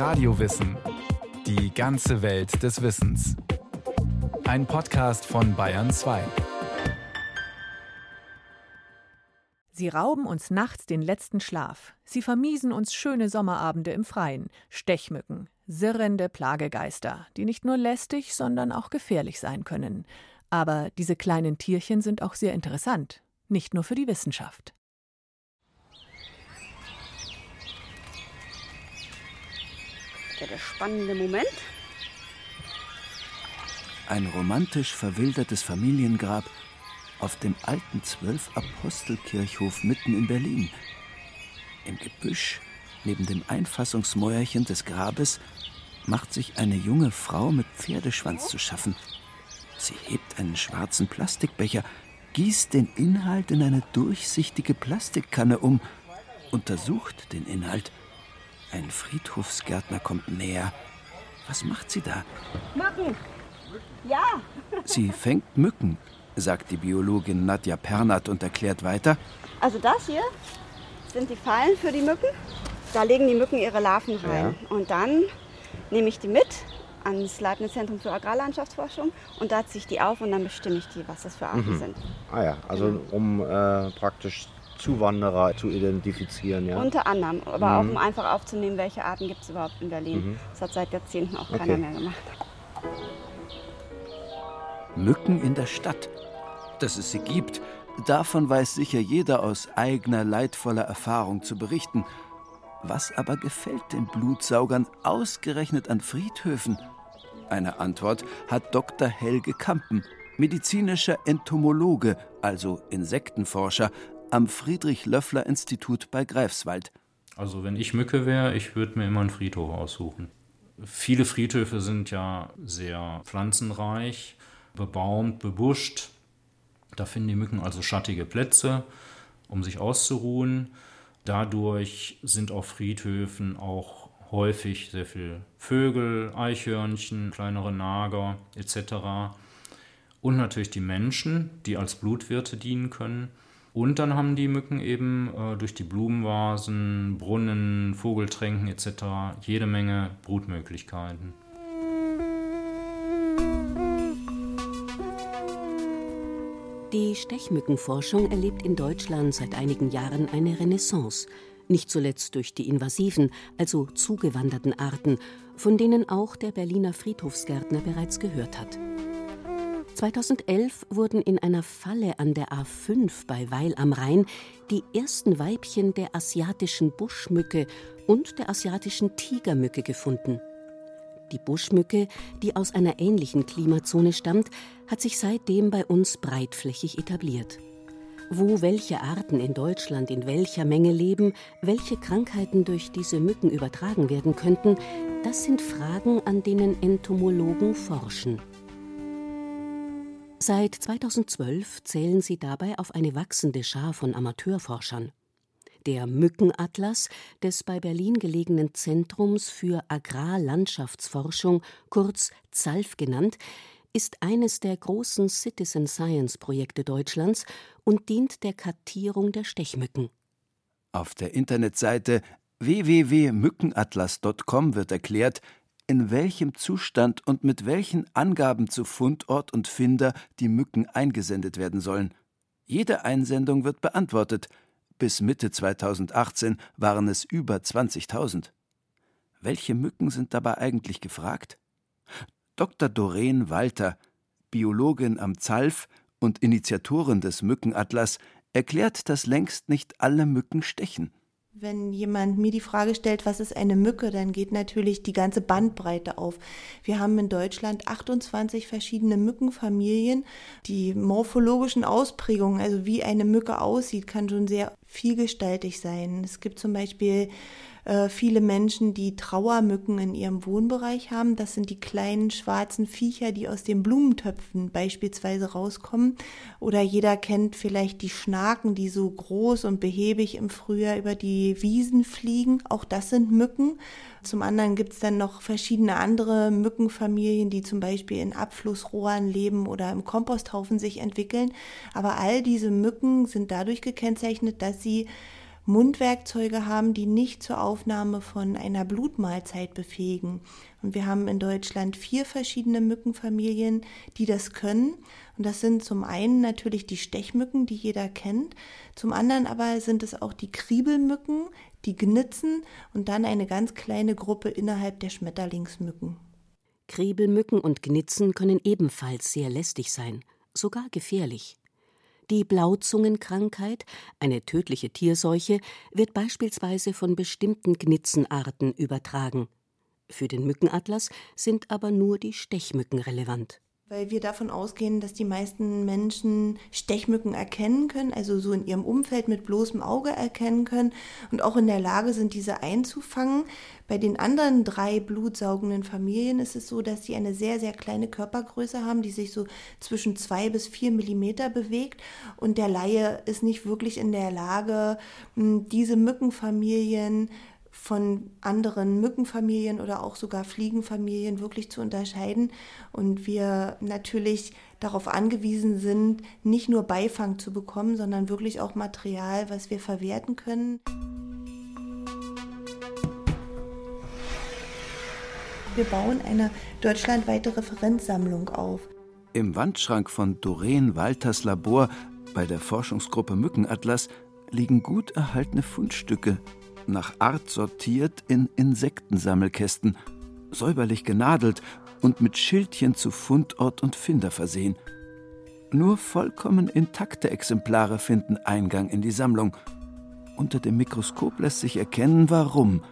Radiowissen. Die ganze Welt des Wissens. Ein Podcast von Bayern 2. Sie rauben uns nachts den letzten Schlaf. Sie vermiesen uns schöne Sommerabende im Freien. Stechmücken, sirrende Plagegeister, die nicht nur lästig, sondern auch gefährlich sein können. Aber diese kleinen Tierchen sind auch sehr interessant, nicht nur für die Wissenschaft. Ja, der spannende Moment. Ein romantisch verwildertes Familiengrab auf dem alten Zwölf-Apostel-Kirchhof mitten in Berlin. Im Gebüsch, neben dem Einfassungsmäuerchen des Grabes, macht sich eine junge Frau mit Pferdeschwanz zu schaffen. Sie hebt einen schwarzen Plastikbecher, gießt den Inhalt in eine durchsichtige Plastikkanne um, untersucht den Inhalt. Ein Friedhofsgärtner kommt näher. Was macht sie da? Mücken. Ja. Sie fängt Mücken, sagt die Biologin Nadja Pernat und erklärt weiter. Also das hier sind die Fallen für die Mücken. Da legen die Mücken ihre Larven rein. Ja. Und dann nehme ich die mit ans Leibniz Zentrum für Agrarlandschaftsforschung und da ziehe ich die auf und dann bestimme ich die, was das für Arten mhm. sind. Ah ja, also genau. um äh, praktisch Zuwanderer zu identifizieren, ja? Unter anderem, aber mhm. auch um einfach aufzunehmen, welche Arten gibt es überhaupt in Berlin. Mhm. Das hat seit Jahrzehnten auch keiner okay. mehr gemacht. Mücken in der Stadt. Dass es sie gibt, davon weiß sicher jeder aus eigener leidvoller Erfahrung zu berichten. Was aber gefällt den Blutsaugern ausgerechnet an Friedhöfen? Eine Antwort hat Dr. Helge Kampen, medizinischer Entomologe, also Insektenforscher, am Friedrich-Löffler-Institut bei Greifswald. Also wenn ich Mücke wäre, ich würde mir immer einen Friedhof aussuchen. Viele Friedhöfe sind ja sehr pflanzenreich, bebaumt, bebuscht. Da finden die Mücken also schattige Plätze, um sich auszuruhen. Dadurch sind auf Friedhöfen auch häufig sehr viele Vögel, Eichhörnchen, kleinere Nager etc. Und natürlich die Menschen, die als Blutwirte dienen können. Und dann haben die Mücken eben äh, durch die Blumenvasen, Brunnen, Vogeltränken etc. jede Menge Brutmöglichkeiten. Die Stechmückenforschung erlebt in Deutschland seit einigen Jahren eine Renaissance, nicht zuletzt durch die invasiven, also zugewanderten Arten, von denen auch der Berliner Friedhofsgärtner bereits gehört hat. 2011 wurden in einer Falle an der A5 bei Weil am Rhein die ersten Weibchen der asiatischen Buschmücke und der asiatischen Tigermücke gefunden. Die Buschmücke, die aus einer ähnlichen Klimazone stammt, hat sich seitdem bei uns breitflächig etabliert. Wo welche Arten in Deutschland in welcher Menge leben, welche Krankheiten durch diese Mücken übertragen werden könnten, das sind Fragen, an denen Entomologen forschen. Seit 2012 zählen sie dabei auf eine wachsende Schar von Amateurforschern. Der Mückenatlas des bei Berlin gelegenen Zentrums für Agrarlandschaftsforschung, kurz ZALF genannt, ist eines der großen Citizen Science Projekte Deutschlands und dient der Kartierung der Stechmücken. Auf der Internetseite www.mückenatlas.com wird erklärt, in welchem Zustand und mit welchen Angaben zu Fundort und Finder die Mücken eingesendet werden sollen. Jede Einsendung wird beantwortet, bis Mitte 2018 waren es über 20.000. Welche Mücken sind dabei eigentlich gefragt? Dr. Doreen Walter, Biologin am ZALF und Initiatorin des Mückenatlas, erklärt, dass längst nicht alle Mücken stechen. Wenn jemand mir die Frage stellt, was ist eine Mücke, dann geht natürlich die ganze Bandbreite auf. Wir haben in Deutschland 28 verschiedene Mückenfamilien. Die morphologischen Ausprägungen, also wie eine Mücke aussieht, kann schon sehr vielgestaltig sein. Es gibt zum Beispiel äh, viele Menschen, die Trauermücken in ihrem Wohnbereich haben. Das sind die kleinen schwarzen Viecher, die aus den Blumentöpfen beispielsweise rauskommen. Oder jeder kennt vielleicht die Schnaken, die so groß und behäbig im Frühjahr über die Wiesen fliegen. Auch das sind Mücken. Zum anderen gibt es dann noch verschiedene andere Mückenfamilien, die zum Beispiel in Abflussrohren leben oder im Komposthaufen sich entwickeln. Aber all diese Mücken sind dadurch gekennzeichnet, dass sie Mundwerkzeuge haben, die nicht zur Aufnahme von einer Blutmahlzeit befähigen. Und wir haben in Deutschland vier verschiedene Mückenfamilien, die das können. Und das sind zum einen natürlich die Stechmücken, die jeder kennt. Zum anderen aber sind es auch die Kriebelmücken, die Gnitzen und dann eine ganz kleine Gruppe innerhalb der Schmetterlingsmücken. Kriebelmücken und Gnitzen können ebenfalls sehr lästig sein, sogar gefährlich. Die Blauzungenkrankheit, eine tödliche Tierseuche, wird beispielsweise von bestimmten Gnitzenarten übertragen. Für den Mückenatlas sind aber nur die Stechmücken relevant weil wir davon ausgehen, dass die meisten Menschen Stechmücken erkennen können, also so in ihrem Umfeld mit bloßem Auge erkennen können und auch in der Lage sind, diese einzufangen. Bei den anderen drei blutsaugenden Familien ist es so, dass sie eine sehr, sehr kleine Körpergröße haben, die sich so zwischen zwei bis vier Millimeter bewegt und der Laie ist nicht wirklich in der Lage, diese Mückenfamilien von anderen Mückenfamilien oder auch sogar Fliegenfamilien wirklich zu unterscheiden. Und wir natürlich darauf angewiesen sind, nicht nur Beifang zu bekommen, sondern wirklich auch Material, was wir verwerten können. Wir bauen eine deutschlandweite Referenzsammlung auf. Im Wandschrank von Doreen Walters Labor bei der Forschungsgruppe Mückenatlas liegen gut erhaltene Fundstücke nach Art sortiert in Insektensammelkästen, säuberlich genadelt und mit Schildchen zu Fundort und Finder versehen. Nur vollkommen intakte Exemplare finden Eingang in die Sammlung. Unter dem Mikroskop lässt sich erkennen, warum.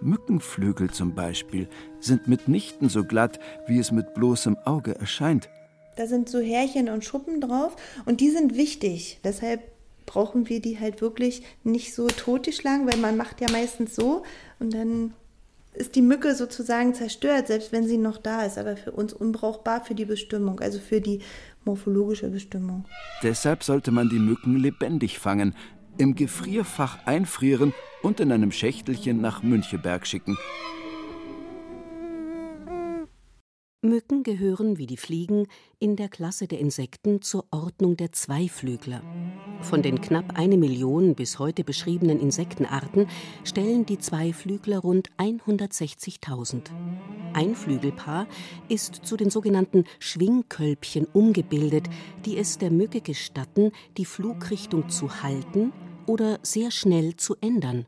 Mückenflügel zum Beispiel sind mitnichten so glatt, wie es mit bloßem Auge erscheint. Da sind so Härchen und Schuppen drauf und die sind wichtig. Deshalb brauchen wir die halt wirklich nicht so totgeschlagen, weil man macht ja meistens so und dann ist die Mücke sozusagen zerstört, selbst wenn sie noch da ist, aber für uns unbrauchbar für die Bestimmung, also für die morphologische Bestimmung. Deshalb sollte man die Mücken lebendig fangen, im Gefrierfach einfrieren und in einem Schächtelchen nach Müncheberg schicken. Mücken gehören wie die Fliegen in der Klasse der Insekten zur Ordnung der Zweiflügler. Von den knapp eine Million bis heute beschriebenen Insektenarten stellen die Zweiflügler rund 160.000. Ein Flügelpaar ist zu den sogenannten Schwingkölbchen umgebildet, die es der Mücke gestatten, die Flugrichtung zu halten oder sehr schnell zu ändern.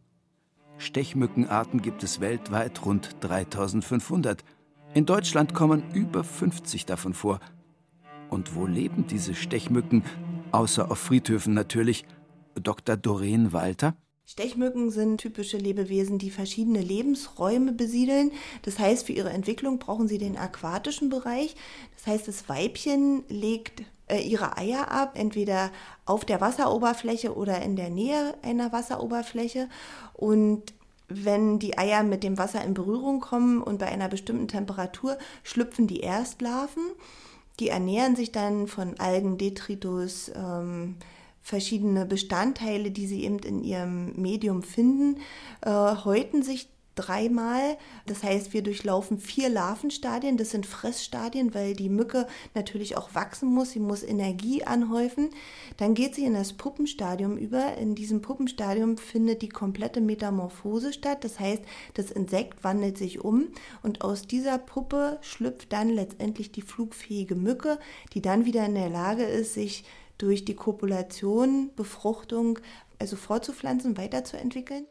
Stechmückenarten gibt es weltweit rund 3500. In Deutschland kommen über 50 davon vor. Und wo leben diese Stechmücken, außer auf Friedhöfen natürlich? Dr. Doreen Walter? Stechmücken sind typische Lebewesen, die verschiedene Lebensräume besiedeln. Das heißt, für ihre Entwicklung brauchen sie den aquatischen Bereich. Das heißt, das Weibchen legt äh, ihre Eier ab, entweder auf der Wasseroberfläche oder in der Nähe einer Wasseroberfläche. Und wenn die Eier mit dem Wasser in Berührung kommen und bei einer bestimmten Temperatur schlüpfen die Erstlarven. Die ernähren sich dann von Algen, Detritus, ähm, verschiedene Bestandteile, die sie eben in ihrem Medium finden, äh, häuten sich dreimal. Das heißt, wir durchlaufen vier Larvenstadien. Das sind Fressstadien, weil die Mücke natürlich auch wachsen muss. Sie muss Energie anhäufen. Dann geht sie in das Puppenstadium über. In diesem Puppenstadium findet die komplette Metamorphose statt. Das heißt, das Insekt wandelt sich um und aus dieser Puppe schlüpft dann letztendlich die flugfähige Mücke, die dann wieder in der Lage ist, sich durch die Kopulation, Befruchtung, also fortzupflanzen, weiterzuentwickeln.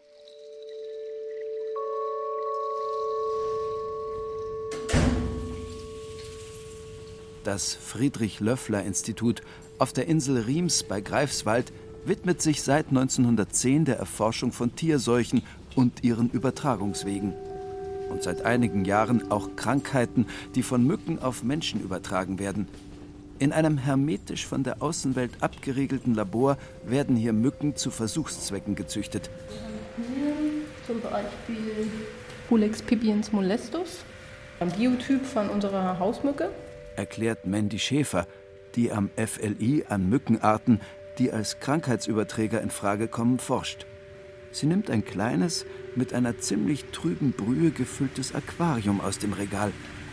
Das Friedrich-Löffler-Institut auf der Insel Riems bei Greifswald widmet sich seit 1910 der Erforschung von Tierseuchen und ihren Übertragungswegen. Und seit einigen Jahren auch Krankheiten, die von Mücken auf Menschen übertragen werden. In einem hermetisch von der Außenwelt abgeriegelten Labor werden hier Mücken zu Versuchszwecken gezüchtet. Zum Beispiel Pulex pipiens molestus, ein Biotyp von unserer Hausmücke erklärt Mandy Schäfer, die am FLI an Mückenarten, die als Krankheitsüberträger in Frage kommen, forscht. Sie nimmt ein kleines, mit einer ziemlich trüben Brühe gefülltes Aquarium aus dem Regal.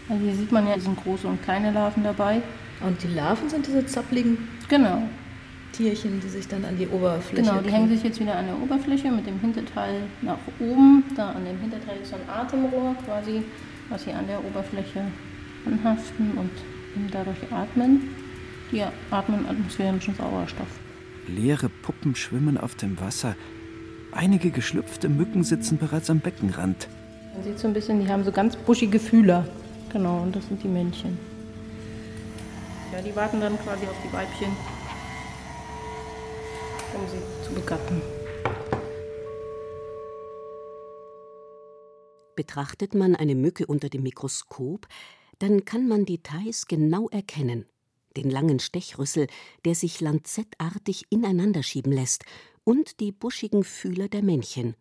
Also hier sieht man ja, es sind große und kleine Larven dabei. Und die Larven sind diese zappligen? Genau. Tierchen, die sich dann an die Oberfläche. Genau, die hängen sich jetzt wieder an der Oberfläche mit dem Hinterteil nach oben. Da an dem Hinterteil ist so ein Atemrohr quasi, was sie an der Oberfläche anhaften und dadurch atmen. Die atmen atmosphärischen Sauerstoff. Leere Puppen schwimmen auf dem Wasser. Einige geschlüpfte Mücken sitzen bereits am Beckenrand. Man sieht so ein bisschen, die haben so ganz buschige Fühler. Genau, und das sind die Männchen. Ja, die warten dann quasi auf die Weibchen, um sie zu begatten. Betrachtet man eine Mücke unter dem Mikroskop, dann kann man Details genau erkennen. Den langen Stechrüssel, der sich lanzettartig ineinander schieben lässt, und die buschigen Fühler der Männchen.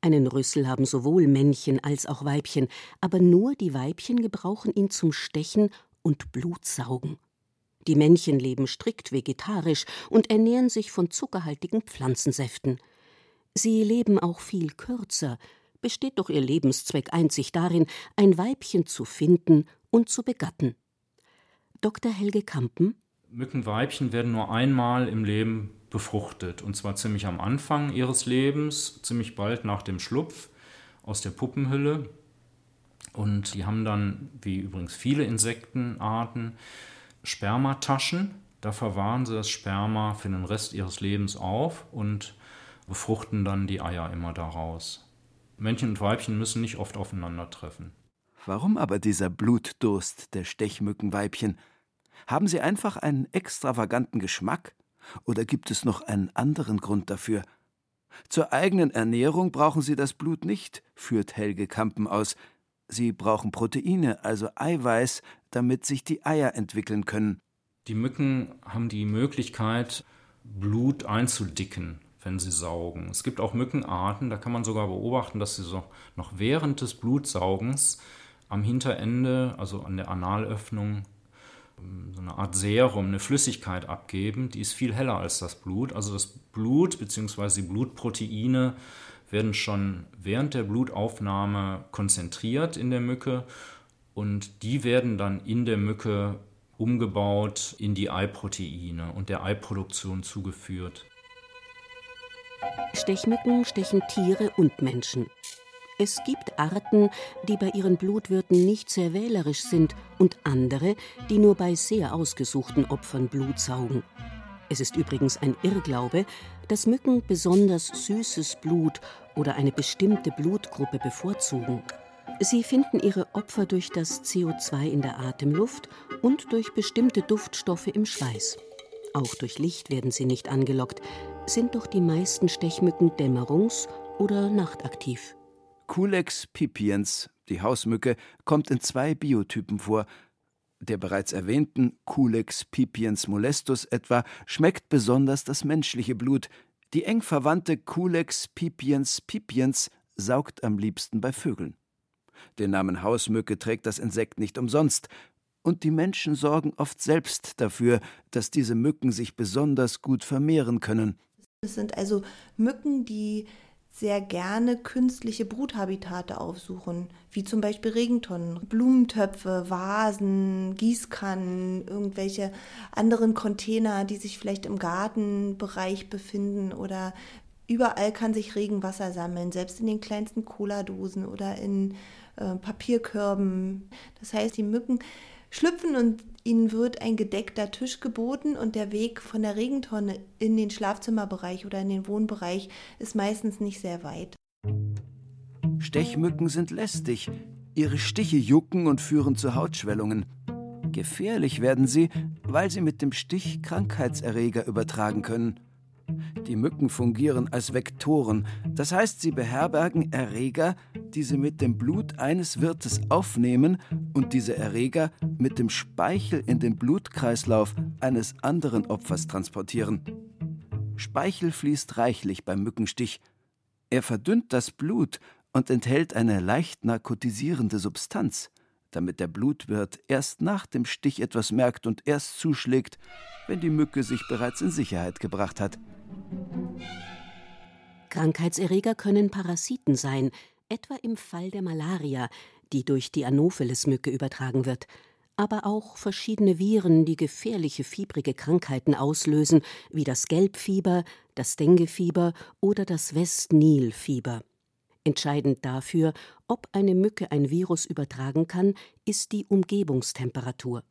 Einen Rüssel haben sowohl Männchen als auch Weibchen, aber nur die Weibchen gebrauchen ihn zum Stechen und Blutsaugen. Die Männchen leben strikt vegetarisch und ernähren sich von zuckerhaltigen Pflanzensäften. Sie leben auch viel kürzer, besteht doch ihr Lebenszweck einzig darin, ein Weibchen zu finden und zu begatten. Dr. Helge Kampen Mückenweibchen werden nur einmal im Leben befruchtet. Und zwar ziemlich am Anfang ihres Lebens, ziemlich bald nach dem Schlupf aus der Puppenhülle. Und die haben dann, wie übrigens viele Insektenarten, Spermataschen. Da verwahren sie das Sperma für den Rest ihres Lebens auf und befruchten dann die Eier immer daraus. Männchen und Weibchen müssen nicht oft aufeinandertreffen. Warum aber dieser Blutdurst der Stechmückenweibchen? Haben sie einfach einen extravaganten Geschmack? Oder gibt es noch einen anderen Grund dafür? Zur eigenen Ernährung brauchen sie das Blut nicht, führt Helge Kampen aus. Sie brauchen Proteine, also Eiweiß, damit sich die Eier entwickeln können. Die Mücken haben die Möglichkeit, Blut einzudicken, wenn sie saugen. Es gibt auch Mückenarten, da kann man sogar beobachten, dass sie so noch während des Blutsaugens am Hinterende, also an der Analöffnung, so eine Art Serum, eine Flüssigkeit abgeben, die ist viel heller als das Blut. Also das Blut bzw. die Blutproteine werden schon während der Blutaufnahme konzentriert in der Mücke und die werden dann in der Mücke umgebaut in die Eiproteine und der Eiproduktion zugeführt. Stechmücken stechen Tiere und Menschen. Es gibt Arten, die bei ihren Blutwirten nicht sehr wählerisch sind und andere, die nur bei sehr ausgesuchten Opfern Blut saugen. Es ist übrigens ein Irrglaube, dass Mücken besonders süßes Blut oder eine bestimmte Blutgruppe bevorzugen. Sie finden ihre Opfer durch das CO2 in der Atemluft und durch bestimmte Duftstoffe im Schweiß. Auch durch Licht werden sie nicht angelockt, sind doch die meisten Stechmücken dämmerungs- oder nachtaktiv. Culex pipiens, die Hausmücke, kommt in zwei Biotypen vor. Der bereits erwähnten Culex pipiens molestus etwa schmeckt besonders das menschliche Blut. Die eng verwandte Culex pipiens pipiens saugt am liebsten bei Vögeln. Den Namen Hausmücke trägt das Insekt nicht umsonst. Und die Menschen sorgen oft selbst dafür, dass diese Mücken sich besonders gut vermehren können. Es sind also Mücken, die sehr gerne künstliche Bruthabitate aufsuchen, wie zum Beispiel Regentonnen, Blumentöpfe, Vasen, Gießkannen, irgendwelche anderen Container, die sich vielleicht im Gartenbereich befinden oder überall kann sich Regenwasser sammeln, selbst in den kleinsten Cola-Dosen oder in äh, Papierkörben. Das heißt, die Mücken schlüpfen und ihnen wird ein gedeckter Tisch geboten und der Weg von der Regentonne in den Schlafzimmerbereich oder in den Wohnbereich ist meistens nicht sehr weit. Stechmücken sind lästig. Ihre Stiche jucken und führen zu Hautschwellungen. Gefährlich werden sie, weil sie mit dem Stich Krankheitserreger übertragen können. Die Mücken fungieren als Vektoren, das heißt, sie beherbergen Erreger, die sie mit dem Blut eines Wirtes aufnehmen und diese Erreger mit dem Speichel in den Blutkreislauf eines anderen Opfers transportieren. Speichel fließt reichlich beim Mückenstich. Er verdünnt das Blut und enthält eine leicht narkotisierende Substanz, damit der Blutwirt erst nach dem Stich etwas merkt und erst zuschlägt, wenn die Mücke sich bereits in Sicherheit gebracht hat. Krankheitserreger können Parasiten sein, etwa im Fall der Malaria, die durch die Anopheles-Mücke übertragen wird. aber auch verschiedene Viren, die gefährliche fiebrige Krankheiten auslösen, wie das Gelbfieber, das Denguefieber oder das West-Nil-Fieber. Entscheidend dafür, ob eine Mücke ein Virus übertragen kann, ist die Umgebungstemperatur.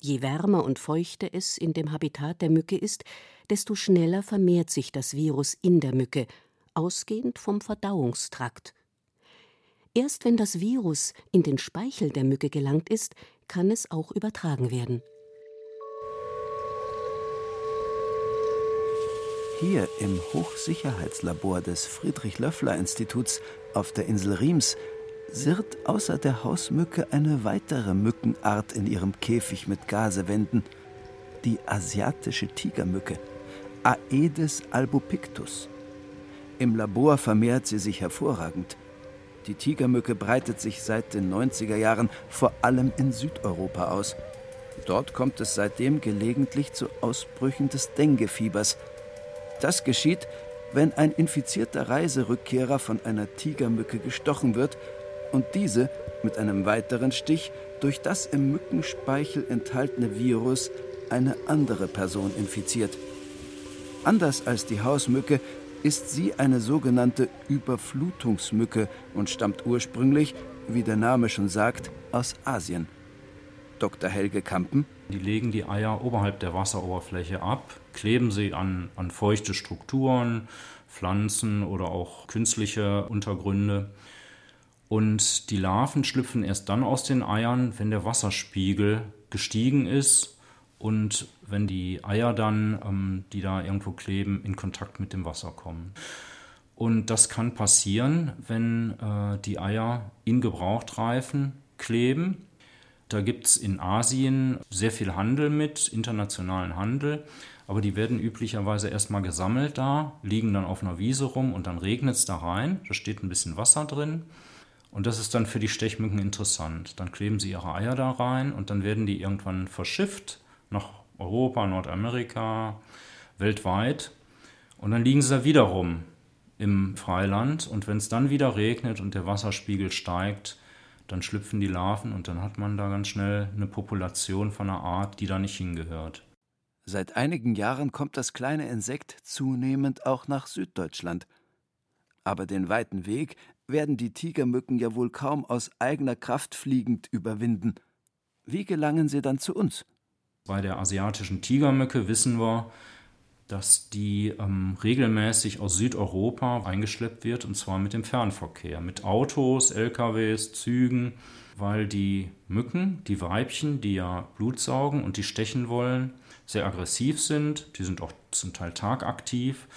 Je wärmer und feuchter es in dem Habitat der Mücke ist, desto schneller vermehrt sich das Virus in der Mücke, ausgehend vom Verdauungstrakt. Erst wenn das Virus in den Speichel der Mücke gelangt ist, kann es auch übertragen werden. Hier im Hochsicherheitslabor des Friedrich-Löffler-Instituts auf der Insel Riems sirrt außer der Hausmücke eine weitere Mückenart in ihrem Käfig mit Gasewänden, die asiatische Tigermücke, Aedes albopictus. Im Labor vermehrt sie sich hervorragend. Die Tigermücke breitet sich seit den 90er Jahren vor allem in Südeuropa aus. Dort kommt es seitdem gelegentlich zu Ausbrüchen des Denguefiebers. Das geschieht, wenn ein infizierter Reiserückkehrer von einer Tigermücke gestochen wird und diese mit einem weiteren Stich durch das im Mückenspeichel enthaltene Virus eine andere Person infiziert. Anders als die Hausmücke ist sie eine sogenannte Überflutungsmücke und stammt ursprünglich, wie der Name schon sagt, aus Asien. Dr. Helge Kampen. Die legen die Eier oberhalb der Wasseroberfläche ab, kleben sie an, an feuchte Strukturen, Pflanzen oder auch künstliche Untergründe. Und die Larven schlüpfen erst dann aus den Eiern, wenn der Wasserspiegel gestiegen ist und wenn die Eier dann, ähm, die da irgendwo kleben, in Kontakt mit dem Wasser kommen. Und das kann passieren, wenn äh, die Eier in Gebrauchtreifen kleben. Da gibt es in Asien sehr viel Handel mit, internationalen Handel, aber die werden üblicherweise erstmal gesammelt da, liegen dann auf einer Wiese rum und dann regnet es da rein. Da steht ein bisschen Wasser drin. Und das ist dann für die Stechmücken interessant. Dann kleben sie ihre Eier da rein und dann werden die irgendwann verschifft nach Europa, Nordamerika, weltweit. Und dann liegen sie da wiederum im Freiland. Und wenn es dann wieder regnet und der Wasserspiegel steigt, dann schlüpfen die Larven und dann hat man da ganz schnell eine Population von einer Art, die da nicht hingehört. Seit einigen Jahren kommt das kleine Insekt zunehmend auch nach Süddeutschland. Aber den weiten Weg werden die Tigermücken ja wohl kaum aus eigener Kraft fliegend überwinden. Wie gelangen sie dann zu uns? Bei der asiatischen Tigermücke wissen wir, dass die ähm, regelmäßig aus Südeuropa eingeschleppt wird, und zwar mit dem Fernverkehr, mit Autos, LKWs, Zügen, weil die Mücken, die Weibchen, die ja Blut saugen und die stechen wollen, sehr aggressiv sind, die sind auch zum Teil tagaktiv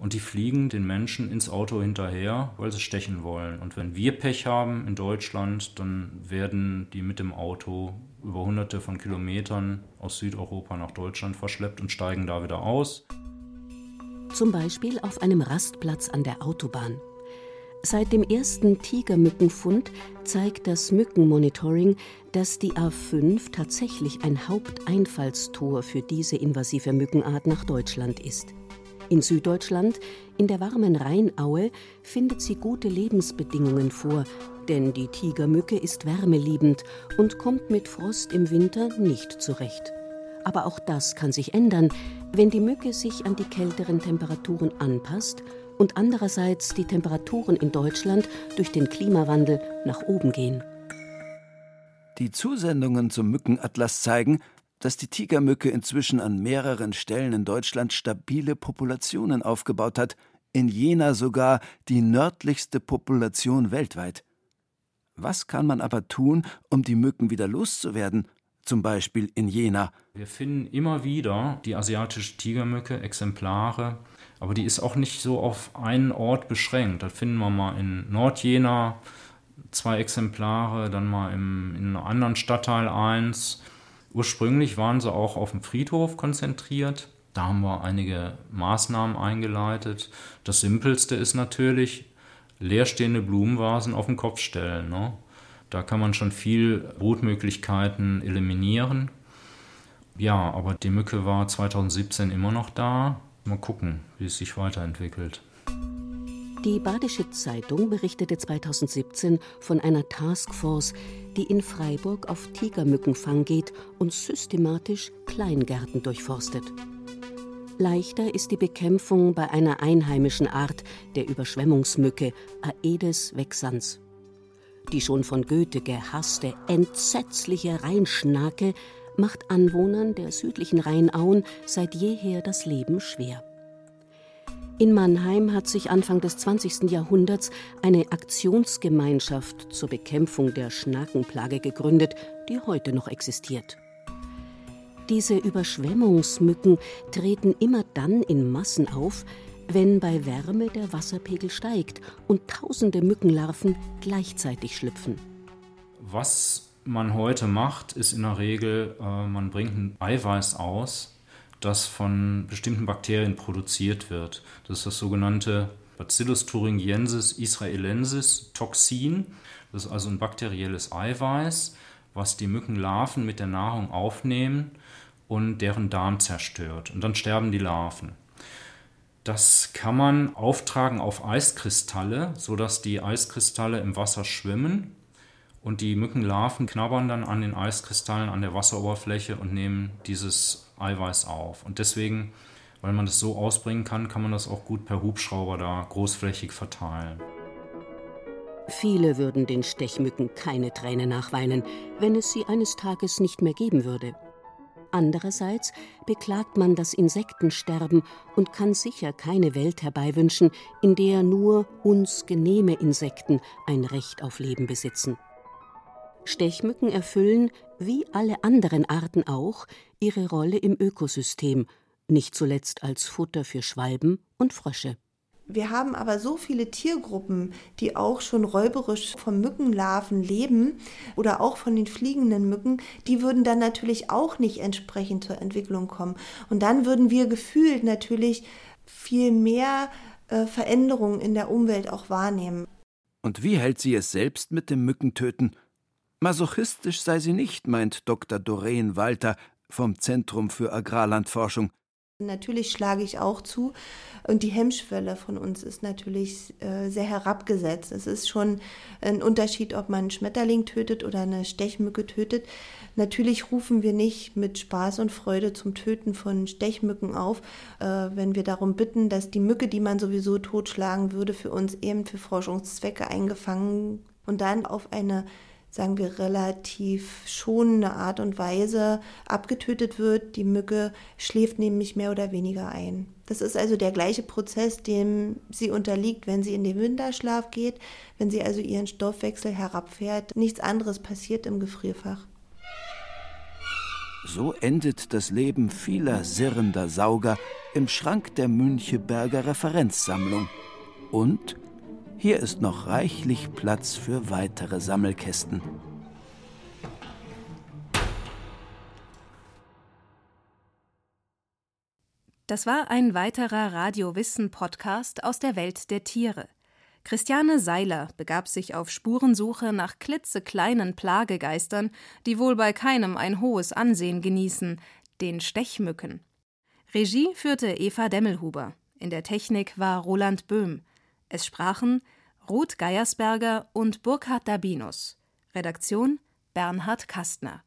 und die fliegen den Menschen ins Auto hinterher, weil sie stechen wollen. Und wenn wir Pech haben in Deutschland, dann werden die mit dem Auto über hunderte von Kilometern aus Südeuropa nach Deutschland verschleppt und steigen da wieder aus. Zum Beispiel auf einem Rastplatz an der Autobahn. Seit dem ersten Tigermückenfund zeigt das Mückenmonitoring, dass die A5 tatsächlich ein Haupteinfallstor für diese invasive Mückenart nach Deutschland ist. In Süddeutschland, in der warmen Rheinaue, findet sie gute Lebensbedingungen vor, denn die Tigermücke ist wärmeliebend und kommt mit Frost im Winter nicht zurecht. Aber auch das kann sich ändern, wenn die Mücke sich an die kälteren Temperaturen anpasst und andererseits die Temperaturen in Deutschland durch den Klimawandel nach oben gehen. Die Zusendungen zum Mückenatlas zeigen, dass die Tigermücke inzwischen an mehreren Stellen in Deutschland stabile Populationen aufgebaut hat, in Jena sogar die nördlichste Population weltweit. Was kann man aber tun, um die Mücken wieder loszuwerden, zum Beispiel in Jena? Wir finden immer wieder die asiatische Tigermücke, Exemplare, aber die ist auch nicht so auf einen Ort beschränkt. Da finden wir mal in Nordjena zwei Exemplare, dann mal im, in einem anderen Stadtteil eins. Ursprünglich waren sie auch auf dem Friedhof konzentriert. Da haben wir einige Maßnahmen eingeleitet. Das Simpelste ist natürlich, leerstehende Blumenvasen auf den Kopf stellen. Ne? Da kann man schon viel Brutmöglichkeiten eliminieren. Ja, aber die Mücke war 2017 immer noch da. Mal gucken, wie es sich weiterentwickelt. Die Badische Zeitung berichtete 2017 von einer Taskforce, die in Freiburg auf Tigermückenfang geht und systematisch Kleingärten durchforstet. Leichter ist die Bekämpfung bei einer einheimischen Art der Überschwemmungsmücke Aedes vexans. Die schon von Goethe gehasste, entsetzliche Rheinschnake macht Anwohnern der südlichen Rheinauen seit jeher das Leben schwer. In Mannheim hat sich Anfang des 20. Jahrhunderts eine Aktionsgemeinschaft zur Bekämpfung der Schnakenplage gegründet, die heute noch existiert. Diese Überschwemmungsmücken treten immer dann in Massen auf, wenn bei Wärme der Wasserpegel steigt und tausende Mückenlarven gleichzeitig schlüpfen. Was man heute macht, ist in der Regel, äh, man bringt ein Eiweiß aus, das von bestimmten Bakterien produziert wird. Das ist das sogenannte Bacillus thuringiensis israelensis Toxin. Das ist also ein bakterielles Eiweiß, was die Mückenlarven mit der Nahrung aufnehmen und deren Darm zerstört. Und dann sterben die Larven. Das kann man auftragen auf Eiskristalle, sodass die Eiskristalle im Wasser schwimmen und die Mückenlarven knabbern dann an den Eiskristallen an der Wasseroberfläche und nehmen dieses Eiweiß auf. Und deswegen, weil man das so ausbringen kann, kann man das auch gut per Hubschrauber da großflächig verteilen. Viele würden den Stechmücken keine Träne nachweinen, wenn es sie eines Tages nicht mehr geben würde. Andererseits beklagt man das Insektensterben und kann sicher keine Welt herbeiwünschen, in der nur uns genehme Insekten ein Recht auf Leben besitzen. Stechmücken erfüllen, wie alle anderen Arten auch, ihre Rolle im Ökosystem, nicht zuletzt als Futter für Schwalben und Frösche. Wir haben aber so viele Tiergruppen, die auch schon räuberisch von Mückenlarven leben oder auch von den fliegenden Mücken, die würden dann natürlich auch nicht entsprechend zur Entwicklung kommen. Und dann würden wir gefühlt natürlich viel mehr äh, Veränderungen in der Umwelt auch wahrnehmen. Und wie hält sie es selbst mit dem Mückentöten? Masochistisch sei sie nicht, meint Dr. Doreen Walter vom Zentrum für Agrarlandforschung. Natürlich schlage ich auch zu. Und die Hemmschwelle von uns ist natürlich äh, sehr herabgesetzt. Es ist schon ein Unterschied, ob man einen Schmetterling tötet oder eine Stechmücke tötet. Natürlich rufen wir nicht mit Spaß und Freude zum Töten von Stechmücken auf, äh, wenn wir darum bitten, dass die Mücke, die man sowieso totschlagen würde, für uns eben für Forschungszwecke eingefangen und dann auf eine sagen wir, relativ schonende Art und Weise abgetötet wird. Die Mücke schläft nämlich mehr oder weniger ein. Das ist also der gleiche Prozess, dem sie unterliegt, wenn sie in den Winterschlaf geht, wenn sie also ihren Stoffwechsel herabfährt. Nichts anderes passiert im Gefrierfach. So endet das Leben vieler sirrender Sauger im Schrank der Müncheberger Referenzsammlung. Und hier ist noch reichlich Platz für weitere Sammelkästen. Das war ein weiterer Radiowissen-Podcast aus der Welt der Tiere. Christiane Seiler begab sich auf Spurensuche nach klitzekleinen Plagegeistern, die wohl bei keinem ein hohes Ansehen genießen, den Stechmücken. Regie führte Eva Demmelhuber. In der Technik war Roland Böhm. Es sprachen Ruth Geiersberger und Burkhard Dabinus. Redaktion Bernhard Kastner.